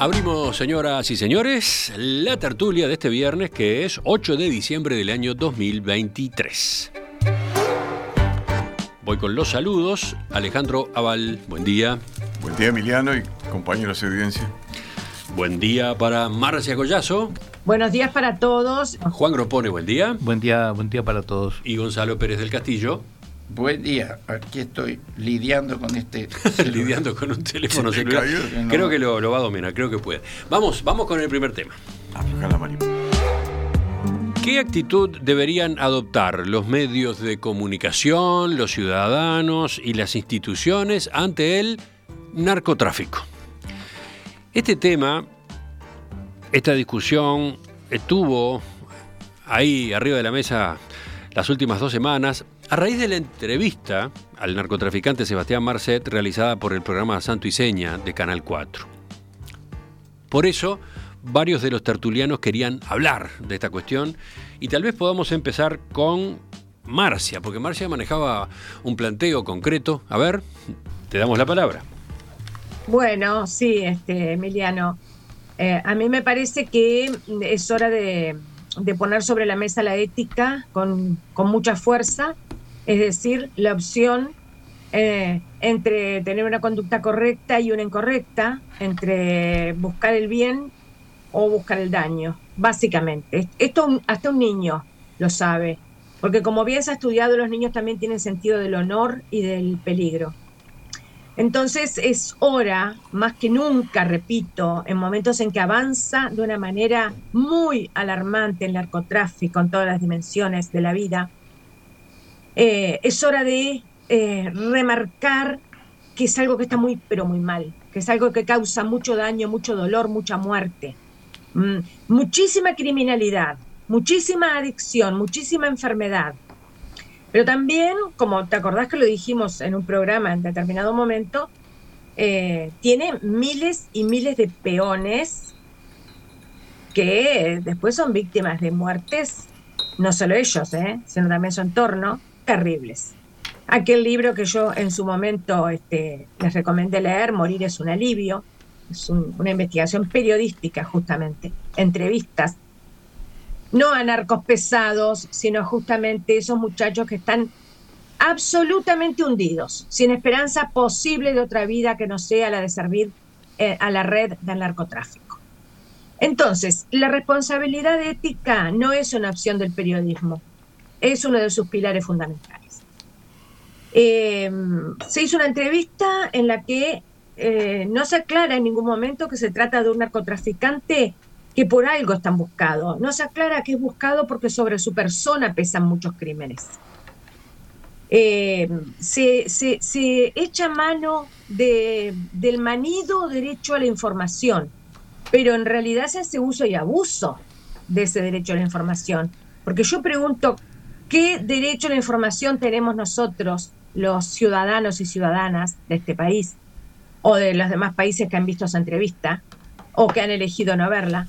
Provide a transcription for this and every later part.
Abrimos, señoras y señores, la tertulia de este viernes que es 8 de diciembre del año 2023. Voy con los saludos. Alejandro Aval, buen día. Buen día Emiliano y compañeros de audiencia. Buen día para Marcia Collazo. Buenos días para todos. Juan Gropone, buen día. Buen día, buen día para todos. Y Gonzalo Pérez del Castillo. Buen día, aquí estoy lidiando con este. lidiando con un teléfono celular. Creo que lo, va a dominar, creo que puede. Vamos, vamos con el primer tema. la ¿Qué actitud deberían adoptar los medios de comunicación, los ciudadanos y las instituciones ante el narcotráfico? Este tema, esta discusión estuvo ahí arriba de la mesa las últimas dos semanas a raíz de la entrevista al narcotraficante Sebastián Marcet realizada por el programa Santo y Seña de Canal 4. Por eso, varios de los tertulianos querían hablar de esta cuestión y tal vez podamos empezar con Marcia, porque Marcia manejaba un planteo concreto. A ver, te damos la palabra. Bueno, sí, este, Emiliano. Eh, a mí me parece que es hora de, poner sobre la mesa la ética con, con mucha fuerza es decir, la opción eh, entre tener una conducta correcta y una incorrecta, entre buscar el bien o buscar el daño, básicamente. Esto hasta un niño lo sabe, porque como bien se ha estudiado, los niños también tienen sentido del honor y del peligro. Entonces es hora, más que nunca, repito, en momentos en que avanza de una manera muy alarmante el narcotráfico en todas las dimensiones de la vida, eh, es hora de eh, remarcar que es algo que está muy, pero muy mal, que es algo que causa mucho daño, mucho dolor, mucha muerte, mm, muchísima criminalidad, muchísima adicción, muchísima enfermedad. Pero también, como te acordás que lo dijimos en un programa en determinado momento, eh, tiene miles y miles de peones que después son víctimas de muertes, no solo ellos, sino también su entorno, terribles. Aquel libro que yo en su momento este, les recomendé leer, Morir es un alivio, es una investigación periodística justamente, entrevistas, no a narcos pesados, sino justamente esos muchachos que están absolutamente hundidos, sin esperanza posible de otra vida que no sea la de servir eh, a la red del narcotráfico. Entonces, la responsabilidad ética no es una opción del periodismo, es uno de sus pilares fundamentales. Eh, se hizo una entrevista en la que eh, no se aclara en ningún momento que se trata de un narcotraficante que por algo están buscado. No se aclara que es buscado porque sobre su persona pesan muchos crímenes. Eh, se, echa mano del manido derecho a la información, pero en realidad se hace uso y abuso de ese derecho a la información. Porque yo pregunto, ¿Qué derecho a la información tenemos nosotros, los ciudadanos y ciudadanas de este país, o de los demás países que han visto esa entrevista, o que han elegido no verla?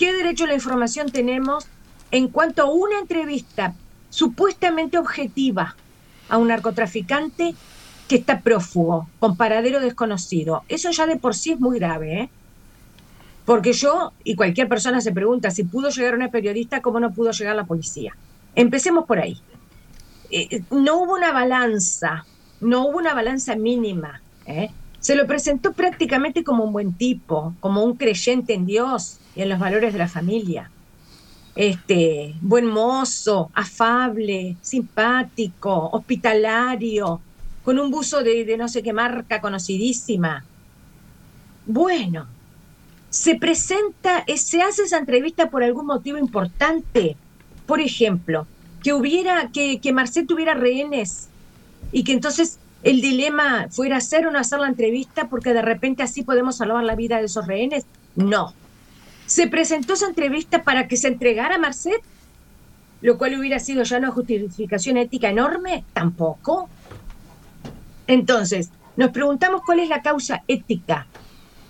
¿Qué derecho a la información tenemos en cuanto a una entrevista supuestamente objetiva a un narcotraficante que está prófugo, con paradero desconocido? Eso ya de por sí es muy grave, ¿eh? Porque yo y cualquier persona se pregunta si pudo llegar una periodista, ¿cómo no pudo llegar la policía? Empecemos por ahí. Eh, no hubo una balanza, no hubo una balanza mínima. ¿eh? Se lo presentó prácticamente como un buen tipo, como un creyente en Dios y en los valores de la familia. Este, buen mozo, afable, simpático, hospitalario, con un buzo de, no sé qué marca conocidísima. Bueno, se presenta, eh, se hace esa entrevista por algún motivo importante por ejemplo, que hubiera, que, que Marcet tuviera rehenes y que entonces el dilema fuera hacer o no hacer la entrevista porque de repente así podemos salvar la vida de esos rehenes. No. Se presentó esa entrevista para que se entregara a Marcet, lo cual hubiera sido ya una justificación ética enorme, tampoco. Entonces, nos preguntamos cuál es la causa ética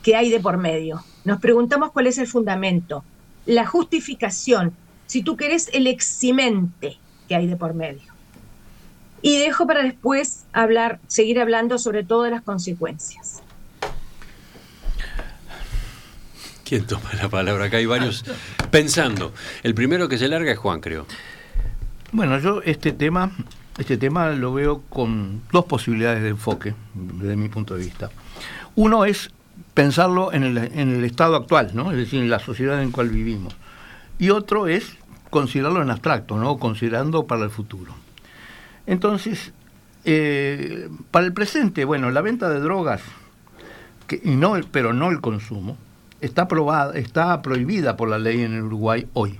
que hay de por medio. Nos preguntamos cuál es el fundamento, la justificación, si tú querés, el eximente que hay de por medio. Y dejo para después hablar, seguir hablando sobre todas las consecuencias. ¿Quién toma la palabra? Acá hay varios pensando. El primero que se larga es Juan, creo. Bueno, yo este tema, este tema lo veo con dos posibilidades de enfoque, desde mi punto de vista. Uno es pensarlo en el, en el estado actual, ¿no? es decir, en la sociedad en la cual vivimos. Y otro es considerarlo en abstracto, ¿no? considerando para el futuro. Entonces, eh, para el presente, bueno, la venta de drogas, que, y no, pero no el consumo, está, está prohibida por la ley en el Uruguay hoy.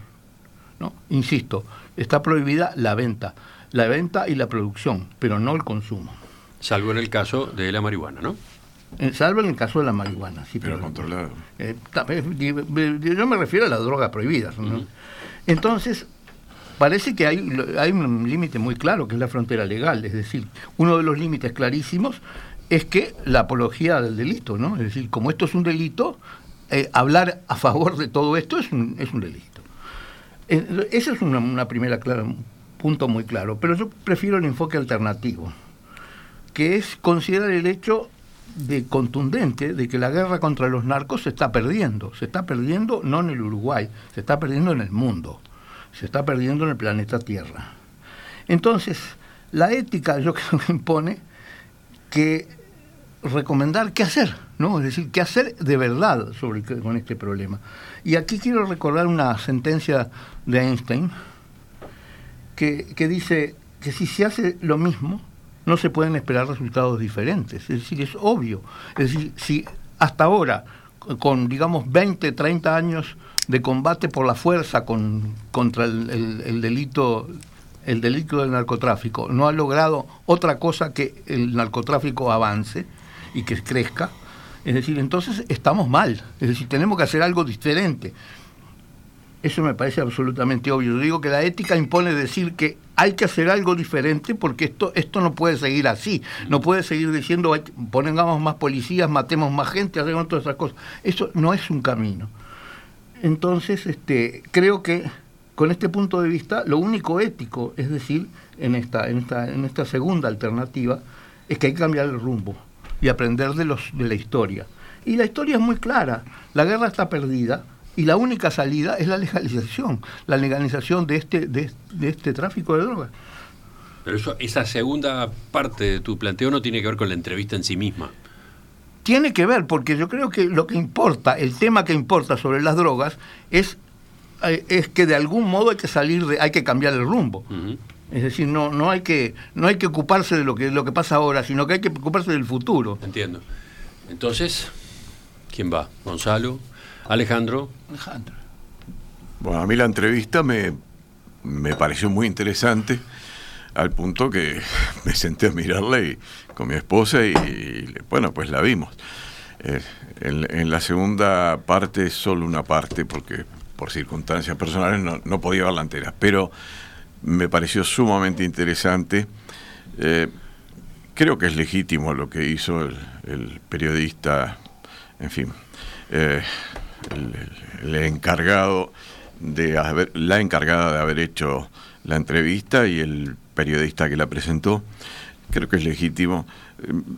¿no? Insisto, está prohibida la venta, la venta y la producción, pero no el consumo. Salvo en el caso de la marihuana, ¿no? Eh, salvo en el caso de la marihuana, sí. Pero, controlado. Eh, yo me refiero a las drogas prohibidas. Entonces, parece que hay, hay un límite muy claro, que es la frontera legal. Es decir, uno de los límites clarísimos es que la apología del delito, ¿no? Es decir, como esto es un delito, eh, hablar a favor de todo esto es un, es un delito. Eh, ese es una, una primera clara, un punto muy claro, pero yo prefiero el enfoque alternativo, que es considerar el hecho de contundente de que la guerra contra los narcos se está perdiendo, se está perdiendo no en el Uruguay, se está perdiendo en el mundo, se está perdiendo en el planeta Tierra. Entonces, la ética yo creo que impone que recomendar qué hacer, ¿no? Es decir, qué hacer de verdad sobre con este problema. Y aquí quiero recordar una sentencia de Einstein que, que dice que si se hace lo mismo, no se pueden esperar resultados diferentes. Es decir, es obvio. Es decir, si hasta ahora, con digamos 20, 30 años de combate por la fuerza con, contra el, delito el delito del narcotráfico no ha logrado otra cosa que el narcotráfico avance y que crezca, es decir, entonces estamos mal, es decir, tenemos que hacer algo diferente. Eso me parece absolutamente obvio. Yo digo que la ética impone decir que hay que hacer algo diferente porque esto, esto no puede seguir así. No puede seguir diciendo, pongamos más policías, matemos más gente, hagamos todas esas cosas. Eso no es un camino. Entonces, este, creo que con este punto de vista, lo único ético, es decir, en esta, en esta, en esta segunda alternativa, es que hay que cambiar el rumbo y aprender de, los, de la historia. Y la historia es muy clara. La guerra está perdida y la única salida es la legalización, la legalización de este, de, este tráfico de drogas. Pero eso, esa segunda parte de tu planteo no tiene que ver con la entrevista en sí misma. Tiene que ver, porque yo creo que lo que importa, el tema que importa sobre las drogas, es, eh, es que de algún modo hay que salir de, hay que cambiar el rumbo. Es decir, no, no hay que, no hay que ocuparse de lo que, lo que pasa ahora, sino que hay que ocuparse del futuro. Entiendo. Entonces, ¿quién va? ¿Gonzalo? Alejandro. Alejandro. Bueno, a mí la entrevista me, me pareció muy interesante al punto que me senté a mirarla y, con mi esposa y, bueno, pues la vimos. Eh, en, la segunda parte, solo una parte, porque por circunstancias personales no, no, podía verla entera, pero me pareció sumamente interesante. Eh, creo que es legítimo lo que hizo el, periodista, en fin. Eh, el, encargado de haber, la encargada de haber hecho la entrevista y el periodista que la presentó. Creo que es legítimo.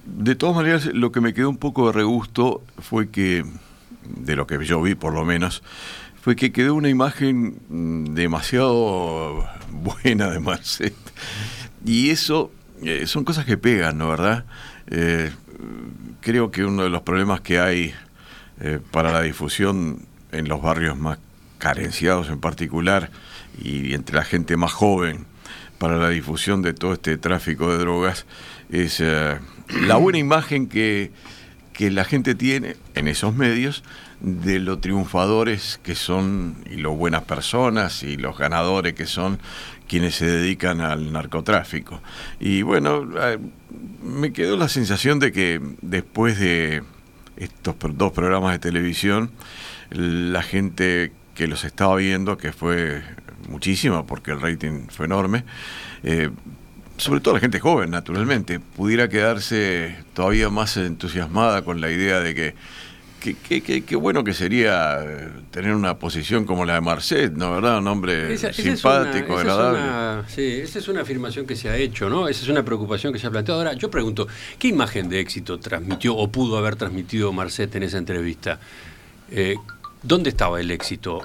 De todas maneras, lo que me quedó un poco de regusto fue que, de lo que yo vi por lo menos, fue que quedó una imagen demasiado buena de Marcet. Y eso eh, son cosas que pegan, ¿no verdad? Eh, creo que uno de los problemas que hay eh, para la difusión en los barrios más carenciados en particular y entre la gente más joven para la difusión de todo este tráfico de drogas es eh, la buena imagen que, que la gente tiene en esos medios de lo triunfadores que son y lo buenas personas y los ganadores que son quienes se dedican al narcotráfico. Y bueno, eh, me quedó la sensación de que después de estos dos programas de televisión, la gente que los estaba viendo, que fue muchísima porque el rating fue enorme, eh, sobre todo la gente joven, naturalmente, pudiera quedarse todavía más entusiasmada con la idea de que Qué, bueno que sería eh, tener una posición como la de Marcet, ¿no verdad? Un hombre simpático, agradable. sí, esa es una afirmación que se ha hecho, ¿no? Esa es una preocupación que se ha planteado. Ahora, yo pregunto, ¿qué imagen de éxito transmitió o pudo haber transmitido Marcet en esa entrevista? Eh, ¿Dónde estaba el éxito?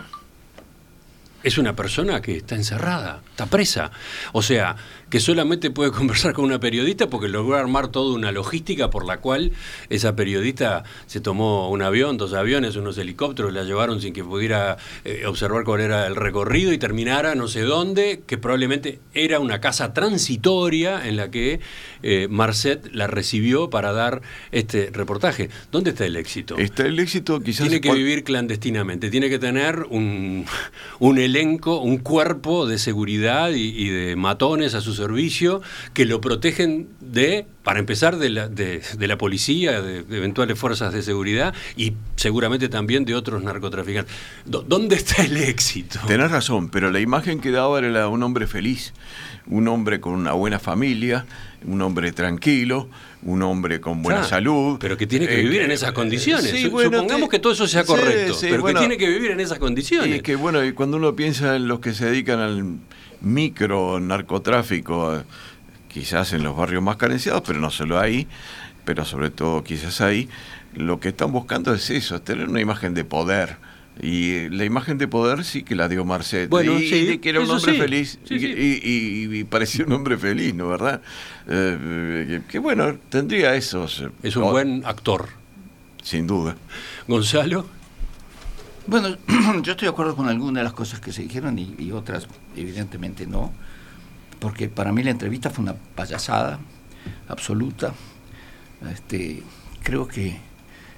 Es una persona que está encerrada, está presa. O sea, que solamente puede conversar con una periodista porque logró armar toda una logística por la cual esa periodista se tomó un avión, dos aviones, unos helicópteros, la llevaron sin que pudiera eh, observar cuál era el recorrido y terminara no sé dónde, que probablemente era una casa transitoria en la que eh, Marcet la recibió para dar este reportaje. ¿Dónde está el éxito? Está el éxito quizás... Tiene que vivir clandestinamente, tiene que tener un, elenco, un cuerpo de seguridad y, de matones a sus servicio que lo protegen de, para empezar, de la, de, la policía, de, eventuales fuerzas de seguridad y seguramente también de otros narcotraficantes. ¿Dónde está el éxito? Tenés razón, pero la imagen que daba era un hombre feliz, un hombre con una buena familia, un hombre tranquilo, un hombre con buena salud. Pero que tiene que eh, vivir en esas condiciones. Supongamos que todo eso sea correcto, pero que tiene que vivir en esas condiciones. Y que bueno, y cuando uno piensa en los que se dedican al micro narcotráfico, quizás en los barrios más carenciados, pero no solo ahí, pero sobre todo quizás ahí, lo que están buscando es eso, es tener una imagen de poder. Y la imagen de poder sí que la dio Marcet. Bueno, y, sí, que era un hombre feliz. y, parecía un hombre feliz, ¿no? ¿Verdad? Eh, que, bueno, tendría esos. Es un buen actor. Sin duda. Gonzalo. Bueno, yo estoy de acuerdo con algunas de las cosas que se dijeron y, otras evidentemente no, porque para mí la entrevista fue una payasada absoluta. Este, creo que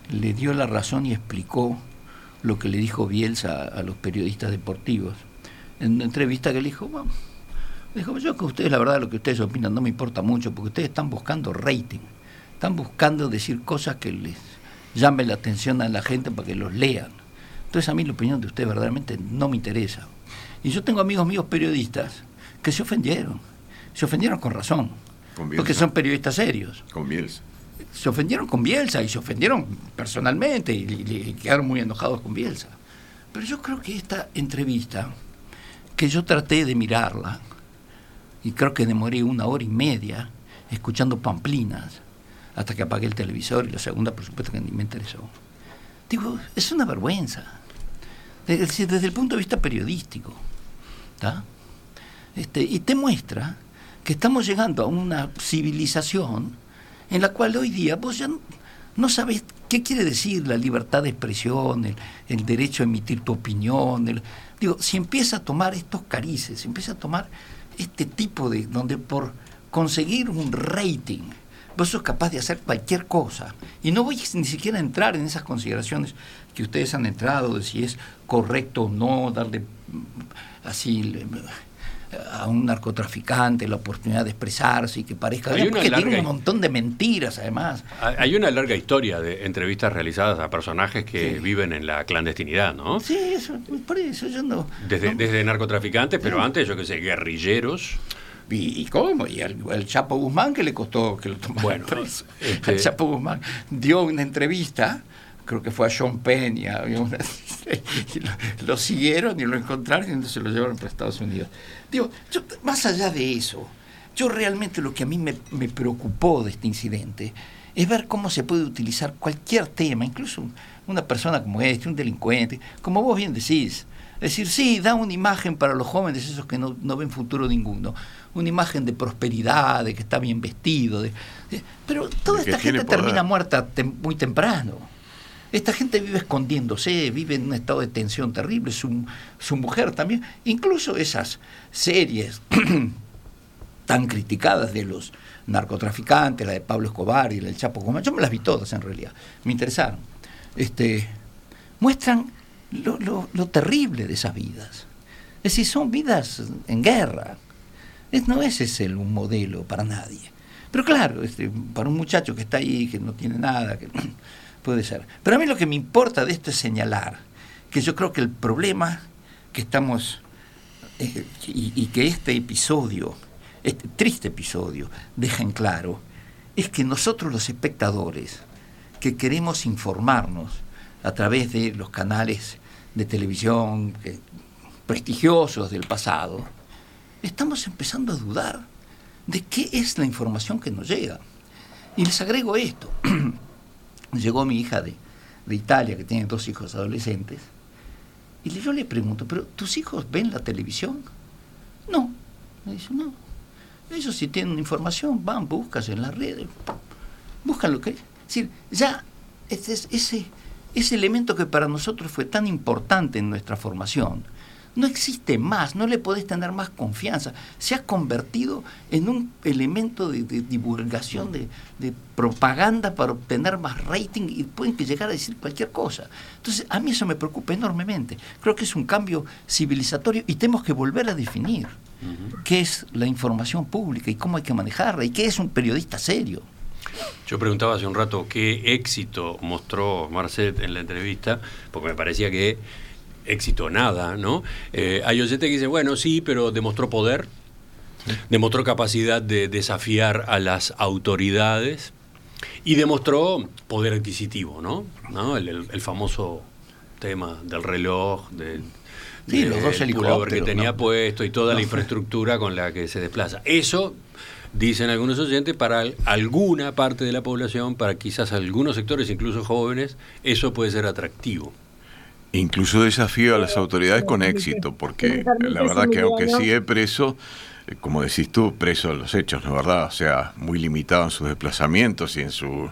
le dio la razón y explicó lo que le dijo Bielsa a, los periodistas deportivos. En una entrevista que le dijo, bueno, dijo, yo que ustedes la verdad lo que ustedes opinan no me importa mucho, porque ustedes están buscando rating, están buscando decir cosas que les llamen la atención a la gente para que los lean entonces a mí la opinión de usted verdaderamente no me interesa. Y yo tengo amigos míos periodistas que se ofendieron. Se ofendieron con razón. porque son periodistas serios. Con Bielsa. Se ofendieron con Bielsa y se ofendieron personalmente y, quedaron muy enojados con Bielsa. Pero yo creo que esta entrevista, que yo traté de mirarla, y creo que demoré una hora y media escuchando pamplinas hasta que apagué el televisor y la segunda, por supuesto, que ni me interesó. Digo, es una vergüenza desde, el punto de vista periodístico. Este, y te muestra que estamos llegando a una civilización en la cual hoy día vos ya no, sabes qué quiere decir la libertad de expresión, el, derecho a emitir tu opinión. digo, si empieza a tomar estos carices, si empieza a tomar este tipo de, donde por conseguir un rating, vos sos capaz de hacer cualquier cosa. Y no voy ni siquiera a entrar en esas consideraciones que ustedes han entrado de si es correcto o no darle mm, así a un narcotraficante la oportunidad de expresarse y que parezca hay porque tiene un montón de mentiras además. Hay una larga historia de entrevistas realizadas a personajes que viven en la clandestinidad, ¿no? Sí, eso, por eso yo no... Desde, desde narcotraficantes, pero antes, yo qué sé, guerrilleros. ¿Y, cómo? Y el, Chapo Guzmán que le costó que lo tomara bueno, este El Chapo Guzmán dio una entrevista creo que fue a Sean Penn y, lo, siguieron y lo encontraron y entonces lo llevaron para Estados Unidos. Digo, más allá de eso, yo realmente lo que a mí me, preocupó de este incidente es ver cómo se puede utilizar cualquier tema, incluso una persona como este, un delincuente, como vos bien decís. Es decir, sí, da una imagen para los jóvenes, esos que no, ven futuro ninguno, una imagen de prosperidad, de que está bien vestido, de, pero toda esta gente termina muerta muy temprano. Esta gente vive escondiéndose, vive en un estado de tensión terrible, su, su mujer también. Incluso esas series tan criticadas de los narcotraficantes, la de Pablo Escobar y la del Chapo Guzmán, yo me las vi todas en realidad, me interesaron. Este, muestran lo, lo, terrible de esas vidas. Es decir, son vidas en guerra. Es, no es ese un modelo para nadie. Pero claro, este, para un muchacho que está ahí, que no tiene nada, Puede ser. Pero a mí lo que me importa de esto es señalar que yo creo que el problema que estamos eh, y, que este episodio, este triste episodio, deja en claro, es que nosotros los espectadores que queremos informarnos a través de los canales de televisión prestigiosos del pasado, estamos empezando a dudar de qué es la información que nos llega. Y les agrego esto. llegó mi hija de, Italia, que tiene dos hijos adolescentes, Y yo le pregunto, ¿pero tus hijos ven la televisión? No. Me dice, no. Ellos si tienen información, van, buscan en las redes, buscan lo que... Es decir, ya ese, ese, ese elemento que para nosotros fue tan importante en nuestra formación, no existe más, no le podés tener más confianza. Se ha convertido en un elemento de, divulgación, de, propaganda para obtener más rating y pueden llegar a decir cualquier cosa. Entonces, a mí eso me preocupa enormemente. Creo que es un cambio civilizatorio y tenemos que volver a definir qué es la información pública y cómo hay que manejarla y qué es un periodista serio. Yo preguntaba hace un rato qué éxito mostró Marcet en la entrevista, porque me parecía que éxito nada, ¿no? Eh, hay oyentes que dicen, bueno, sí, pero demostró poder, demostró capacidad de desafiar a las autoridades y demostró poder adquisitivo, ¿no? El, famoso tema del reloj, del, sí, los dos que tenía puesto y toda la infraestructura con la que se desplaza. Eso dicen algunos oyentes, para alguna parte de la población, para quizás algunos sectores, incluso jóvenes, eso puede ser atractivo. Incluso desafío a las autoridades con éxito, porque la verdad que aunque sigue preso, eh, como decís tú, preso en los hechos, ¿no verdad? O sea, muy limitado en sus desplazamientos y en sus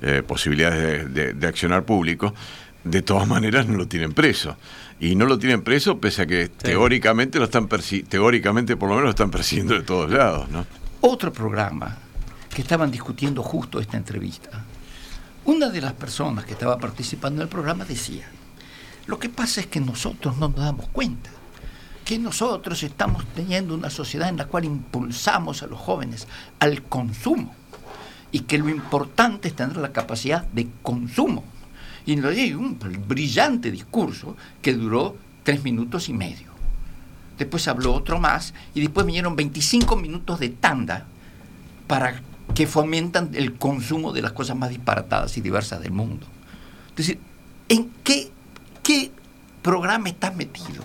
eh, posibilidades de, accionar público, de todas maneras no lo tienen preso. Y no lo tienen preso pese a que teóricamente lo están teóricamente por lo menos lo están persiguiendo de todos lados, ¿no? Otro programa que estaban discutiendo justo esta entrevista. Una de las personas que estaba participando en el programa decía, lo que pasa es que nosotros no nos damos cuenta que nosotros estamos teniendo una sociedad en la cual impulsamos a los jóvenes al consumo y que lo importante es tener la capacidad de consumo. Y nos dio un brillante discurso que duró tres minutos y medio. Después habló otro más y después vinieron 25 minutos de tanda para que fomentan el consumo de las cosas más disparatadas y diversas del mundo. Es decir, ¿en qué qué programa estás metido?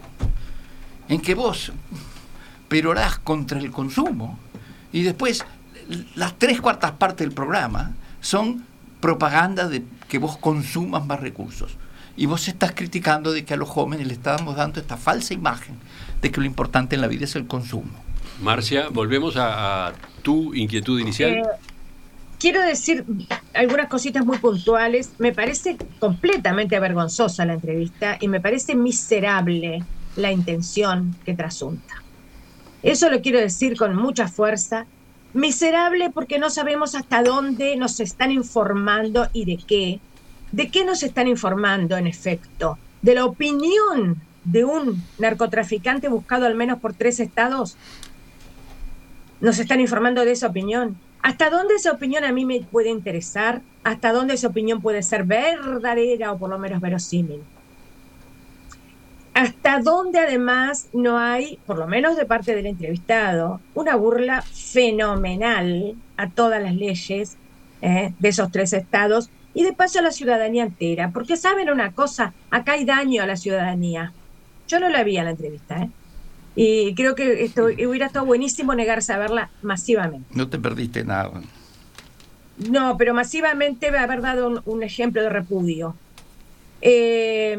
En que vos perorás contra el consumo y después las tres cuartas partes del programa son propaganda de que vos consumas más recursos. Y vos estás criticando de que a los jóvenes le estábamos dando esta falsa imagen de que lo importante en la vida es el consumo. Marcia, volvemos a, tu inquietud inicial. Eh, quiero decir algunas cositas muy puntuales. Me parece completamente vergonzosa la entrevista y me parece miserable la intención que trasunta. Eso lo quiero decir con mucha fuerza. Miserable porque no sabemos hasta dónde nos están informando y de qué. ¿De qué nos están informando, en efecto? ¿De la opinión de un narcotraficante buscado al menos por tres estados? ¿Nos están informando de esa opinión? ¿Hasta dónde esa opinión a mí me puede interesar? ¿Hasta dónde esa opinión puede ser verdadera o por lo menos verosímil? hasta dónde además no hay, por lo menos de parte del entrevistado, una burla fenomenal a todas las leyes eh, de esos tres estados y de paso a la ciudadanía entera, porque saben una cosa, acá hay daño a la ciudadanía. Yo no la vi en la entrevista, ¿eh? Y creo que esto hubiera estado buenísimo negarse a verla masivamente. No te perdiste nada. No, pero masivamente haber dado un, ejemplo de repudio. Eh,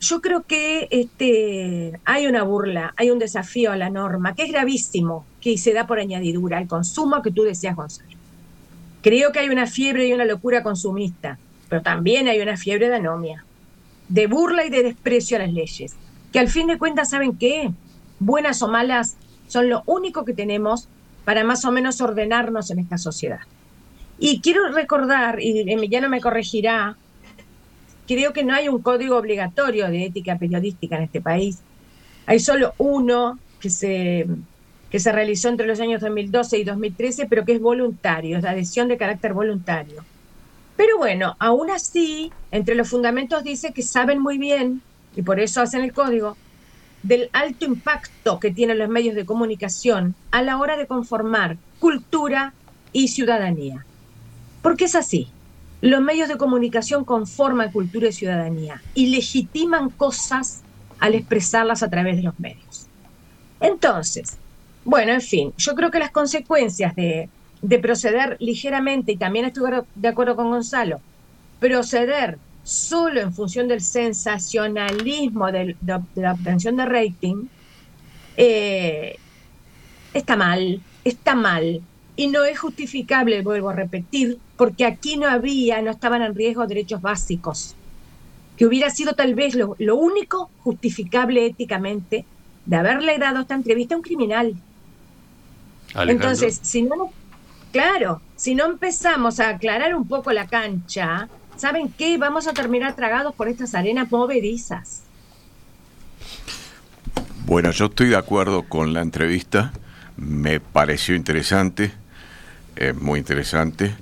yo creo que este, hay una burla, hay un desafío a la norma, que es gravísimo, que se da por añadidura al consumo que tú decías, Gonzalo. Creo que hay una fiebre y una locura consumista, pero también hay una fiebre de anomia, de burla y de desprecio a las leyes, que al fin de cuentas, ¿saben qué? Buenas o malas, son lo único que tenemos para más o menos ordenarnos en esta sociedad. Y quiero recordar, y Emiliano me corregirá, creo que no hay un código obligatorio de ética periodística en este país. Hay solo uno que se, que se realizó entre los años 2012 y 2013, pero que es voluntario, es la adhesión de carácter voluntario. Pero bueno, aún así, entre los fundamentos dice que saben muy bien, y por eso hacen el código, del alto impacto que tienen los medios de comunicación a la hora de conformar cultura y ciudadanía. Porque es así. Los medios de comunicación conforman cultura y ciudadanía y legitiman cosas al expresarlas a través de los medios. Entonces, bueno, en fin, yo creo que las consecuencias de, de proceder ligeramente, y también estoy de acuerdo con Gonzalo, proceder solo en función del sensacionalismo de, la obtención de rating, eh, está mal, está mal. Y no es justificable, vuelvo a repetir, porque aquí no había, no estaban en riesgo derechos básicos, que hubiera sido tal vez lo, único justificable éticamente de haberle dado esta entrevista a un criminal. Entonces, si no, claro, si no empezamos a aclarar un poco la cancha, ¿saben qué? Vamos a terminar tragados por estas arenas movedizas. Bueno, yo estoy de acuerdo con la entrevista, me pareció interesante, es muy interesante,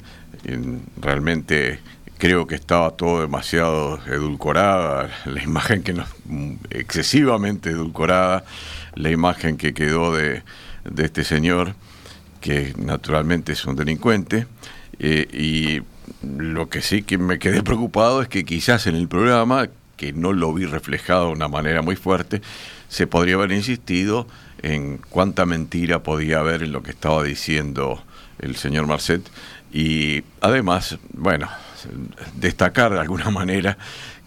realmente creo que estaba todo demasiado edulcorada, la imagen que nos, excesivamente edulcorada, la imagen que quedó de, de este señor, que naturalmente es un delincuente, eh, y lo que sí que me quedé preocupado es que quizás en el programa, que no lo vi reflejado de una manera muy fuerte, se podría haber insistido en cuánta mentira podía haber en lo que estaba diciendo el señor Marcet. Y además, bueno, destacar de alguna manera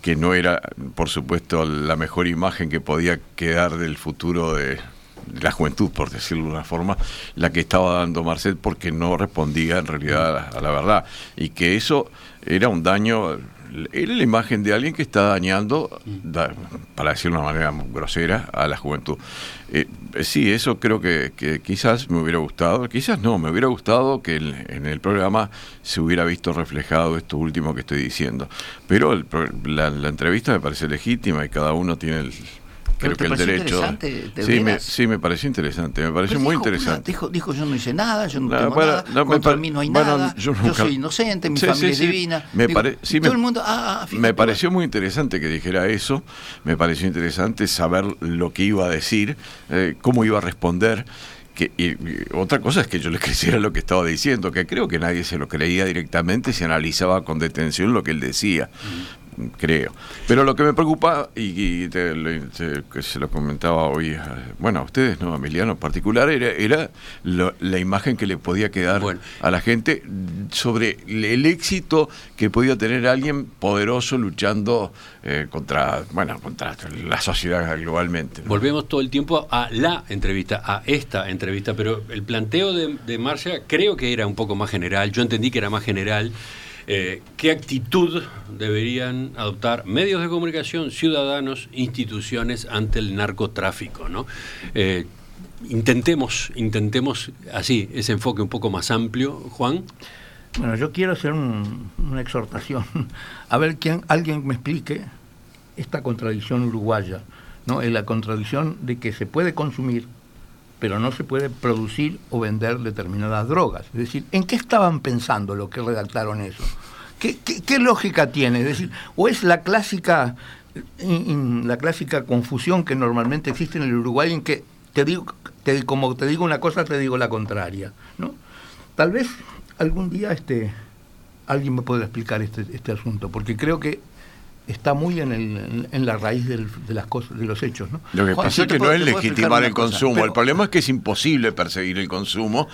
que no era, por supuesto, la mejor imagen que podía quedar del futuro de, la juventud, por decirlo de una forma, la que estaba dando Marcel porque no respondía en realidad a la verdad. Y que eso era un daño era la imagen de alguien que está dañando, para decirlo de una manera grosera, a la juventud. Eh, sí, eso creo que, quizás me hubiera gustado, quizás no, me hubiera gustado que en el programa se hubiera visto reflejado esto último que estoy diciendo. Pero la entrevista me parece legítima y cada uno tiene el creo que el derecho. Sí me, sí, me pareció interesante, me pareció muy interesante. Dijo, dijo, yo no hice nada, yo no, tengo nada, contra mí no hay nada, yo, soy inocente, mi familia es divina. Me todo el mundo, ah, ah me pareció muy interesante que dijera eso, me pareció interesante saber lo que iba a decir, eh, cómo iba a responder. Que, y, otra cosa es que yo le creyera lo que estaba diciendo, que creo que nadie se lo creía directamente si analizaba con detención lo que él decía creo. Pero lo que me preocupa, y, que se lo comentaba hoy, bueno, a ustedes, ¿no? A Emiliano en particular, era, era la imagen que le podía quedar a la gente sobre el éxito que podía tener alguien poderoso luchando eh, contra, bueno, contra la sociedad globalmente. Volvemos todo el tiempo a la entrevista, a esta entrevista, pero el planteo de, de Marcia creo que era un poco más general, yo entendí que era más general. Eh, ¿Qué actitud deberían adoptar medios de comunicación, ciudadanos, instituciones ante el narcotráfico? ¿no? Eh, intentemos, intentemos así, ese enfoque un poco más amplio, Juan. Bueno, yo quiero hacer una exhortación. A ver, quién, alguien me explique esta contradicción uruguaya, ¿no? Es la contradicción de que se puede consumir pero no se puede producir o vender determinadas drogas. Es decir, ¿en qué estaban pensando los que redactaron eso? ¿Qué, lógica tiene? Es decir, o es la clásica, la clásica confusión que normalmente existe en el Uruguay en que te digo, como te digo una cosa, te digo la contraria. ¿no? Tal vez algún día este, alguien me pueda explicar este, este asunto, porque creo que está muy en, el, en la raíz de las cosas, de los hechos. ¿no? Lo que pasa es que no es legitimar el consumo. el problema es que es imposible perseguir el consumo.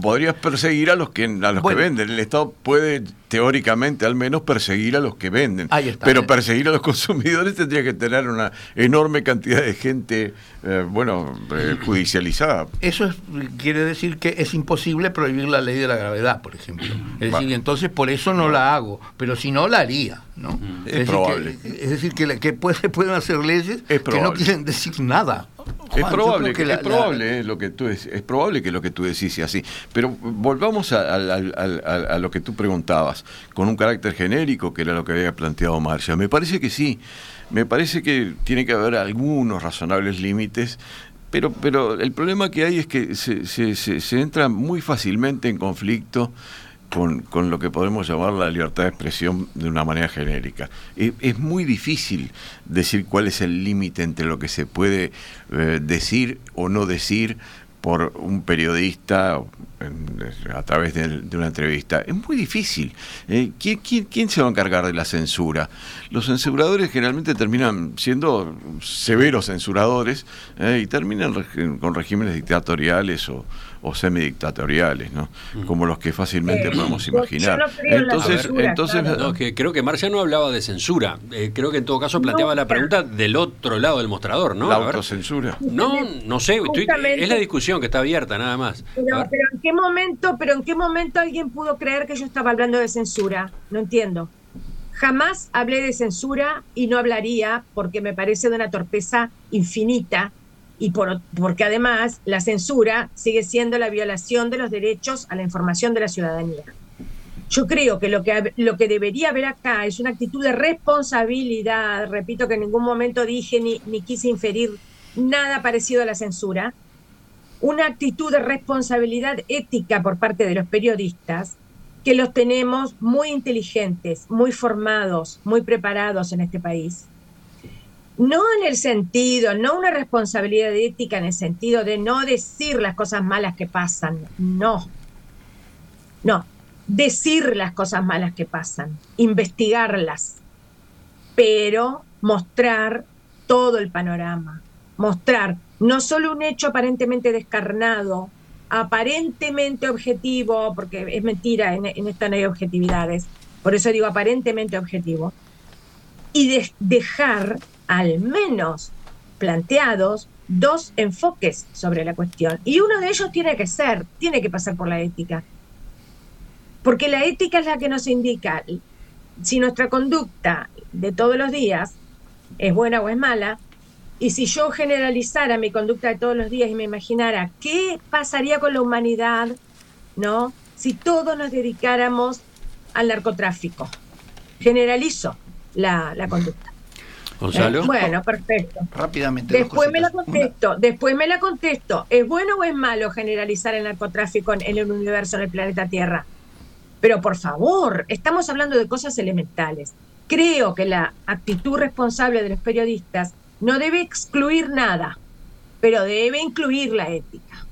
Podrías perseguir a los que a los que venden. El Estado puede teóricamente al menos perseguir a los que venden. Pero perseguir a los consumidores tendría que tener una enorme cantidad de gente, eh, bueno, eh, judicializada. Eso quiere decir que es imposible prohibir la ley de la gravedad, por ejemplo. Es decir, entonces por eso no la hago, pero si no la haría. ¿no? Es, probable. es decir, que, que puede, pueden hacer leyes que no quieren decir nada. Es probable que, es probable eh, lo que tú es, es probable que lo que tú decís sea así. Pero volvamos a, a, lo que tú preguntabas con un carácter genérico que era lo que había planteado Marcia. Me parece que sí. Me parece que tiene que haber algunos razonables límites pero, pero el problema que hay es que se, se, se entra muy fácilmente en conflicto con, lo que podemos llamar la libertad de expresión de una manera genérica. Es, muy difícil decir cuál es el límite entre lo que se puede eh, decir o no decir por un periodista a través de, una entrevista. Es muy difícil. Eh, ¿quién, se va a encargar de la censura? Los censuradores generalmente terminan siendo severos censuradores eh, y terminan con regímenes dictatoriales o, o semidictatoriales, ¿no? Como los que fácilmente podemos imaginar. entonces, entonces que creo que Marcia no hablaba de censura. Eh, creo que en todo caso planteaba la pregunta del otro lado del mostrador, ¿no? La autocensura. No, no sé. es la discusión que está abierta, nada más. Pero, en qué momento, pero en qué momento alguien pudo creer que yo estaba hablando de censura. No entiendo. Jamás hablé de censura y no hablaría porque me parece de una torpeza infinita y por, porque además la censura sigue siendo la violación de los derechos a la información de la ciudadanía. Yo creo que lo que, lo que debería haber acá es una actitud de responsabilidad, repito que en ningún momento dije ni, ni quise inferir nada parecido a la censura, una actitud de responsabilidad ética por parte de los periodistas que los tenemos muy inteligentes, muy formados, muy preparados en este país. No en el sentido, no una responsabilidad ética en el sentido de no decir las cosas malas que pasan, no. No, decir las cosas malas que pasan, investigarlas, pero mostrar todo el panorama, mostrar no solo un hecho aparentemente descarnado, aparentemente objetivo, porque es mentira, en, esta no hay objetividades, por eso digo aparentemente objetivo, y dejar al menos planteados dos enfoques sobre la cuestión. Y uno de ellos tiene que ser, tiene que pasar por la ética. Porque la ética es la que nos indica si nuestra conducta de todos los días es buena o es mala, y si yo generalizara mi conducta de todos los días y me imaginara qué pasaría con la humanidad, ¿no? Si todos nos dedicáramos al narcotráfico. Generalizo la, conducta. Gonzalo. Eh, bueno, perfecto. Rápidamente. Después me la contesto. Después me la contesto. ¿Es bueno o es malo generalizar el narcotráfico en, en el universo, en el planeta Tierra? Pero por favor, estamos hablando de cosas elementales. Creo que la actitud responsable de los periodistas no debe excluir nada, pero debe incluir la ética.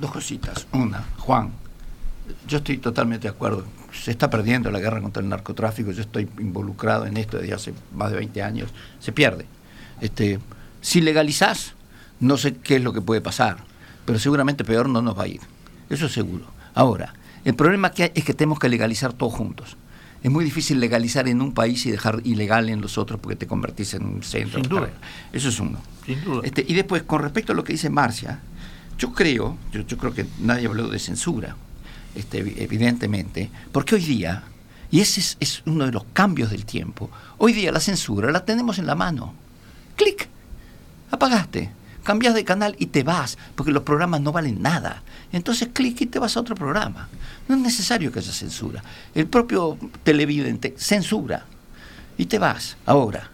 Dos cositas. Una, Juan, yo estoy totalmente de acuerdo. Se está perdiendo la guerra contra el narcotráfico. Yo estoy involucrado en esto desde hace más de 20 años. Se pierde. Este, si legalizás, no sé qué es lo que puede pasar, pero seguramente peor no nos va a ir. Eso es seguro. Ahora, el problema que hay es que tenemos que legalizar todos juntos es muy difícil legalizar en un país y dejar ilegal en los otros porque te convertís en un centro. Sin duda. Eso es uno. Este, y después, con respecto a lo que dice Marcia, yo creo, yo, creo que nadie habló de censura, este, evidentemente, porque hoy día, y ese es, es uno de los cambios del tiempo, hoy día la censura la tenemos en la mano. Clic, apagaste cambias de canal y te vas, porque los programas no valen nada. Entonces clic y te vas a otro programa. No es necesario que haya censura. El propio televidente censura y te vas. Ahora,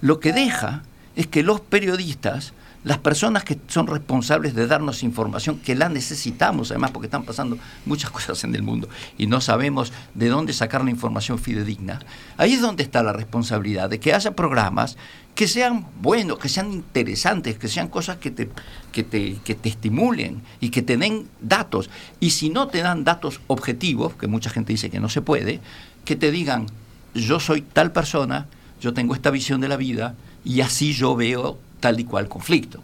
lo que deja es que los periodistas las personas que son responsables de darnos información, que la necesitamos además porque están pasando muchas cosas en el mundo y no sabemos de dónde sacar la información fidedigna, ahí es donde está la responsabilidad de que haya programas que sean buenos, que sean interesantes, que sean cosas que te, que te, que te estimulen y que te den datos. Y si no te dan datos objetivos, que mucha gente dice que no se puede, que te digan, yo soy tal persona, yo tengo esta visión de la vida y así yo veo tal y cual conflicto.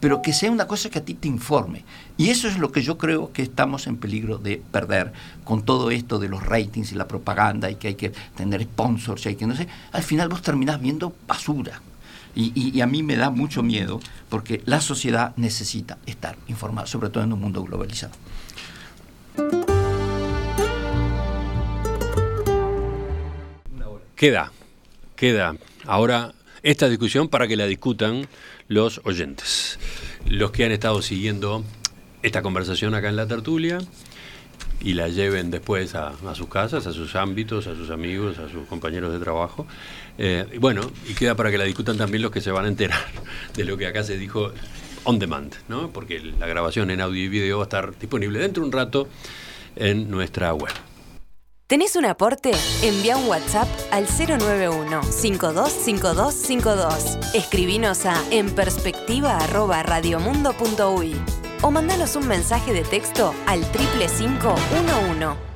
Pero que sea una cosa que a ti te informe. Y eso es lo que yo creo que estamos en peligro de perder con todo esto de los ratings y la propaganda y que hay que tener sponsors y hay que no sé. Al final vos terminás viendo basura. Y, a mí me da mucho miedo porque la sociedad necesita estar informada, sobre todo en un mundo globalizado. Queda, queda. Ahora esta discusión para que la discutan los oyentes, los que han estado siguiendo esta conversación acá en la tertulia y la lleven después a, sus casas, a sus ámbitos, a sus amigos, a sus compañeros de trabajo. Eh, bueno, y queda para que la discutan también los que se van a enterar de lo que acá se dijo on demand, ¿no? porque la grabación en audio y video va a estar disponible dentro de un rato en nuestra web. ¿Tenés un aporte? Envía un WhatsApp al 091-525252. Escribinos a enperspectiva.radiomundo.uy o mandanos un mensaje de texto al 35511.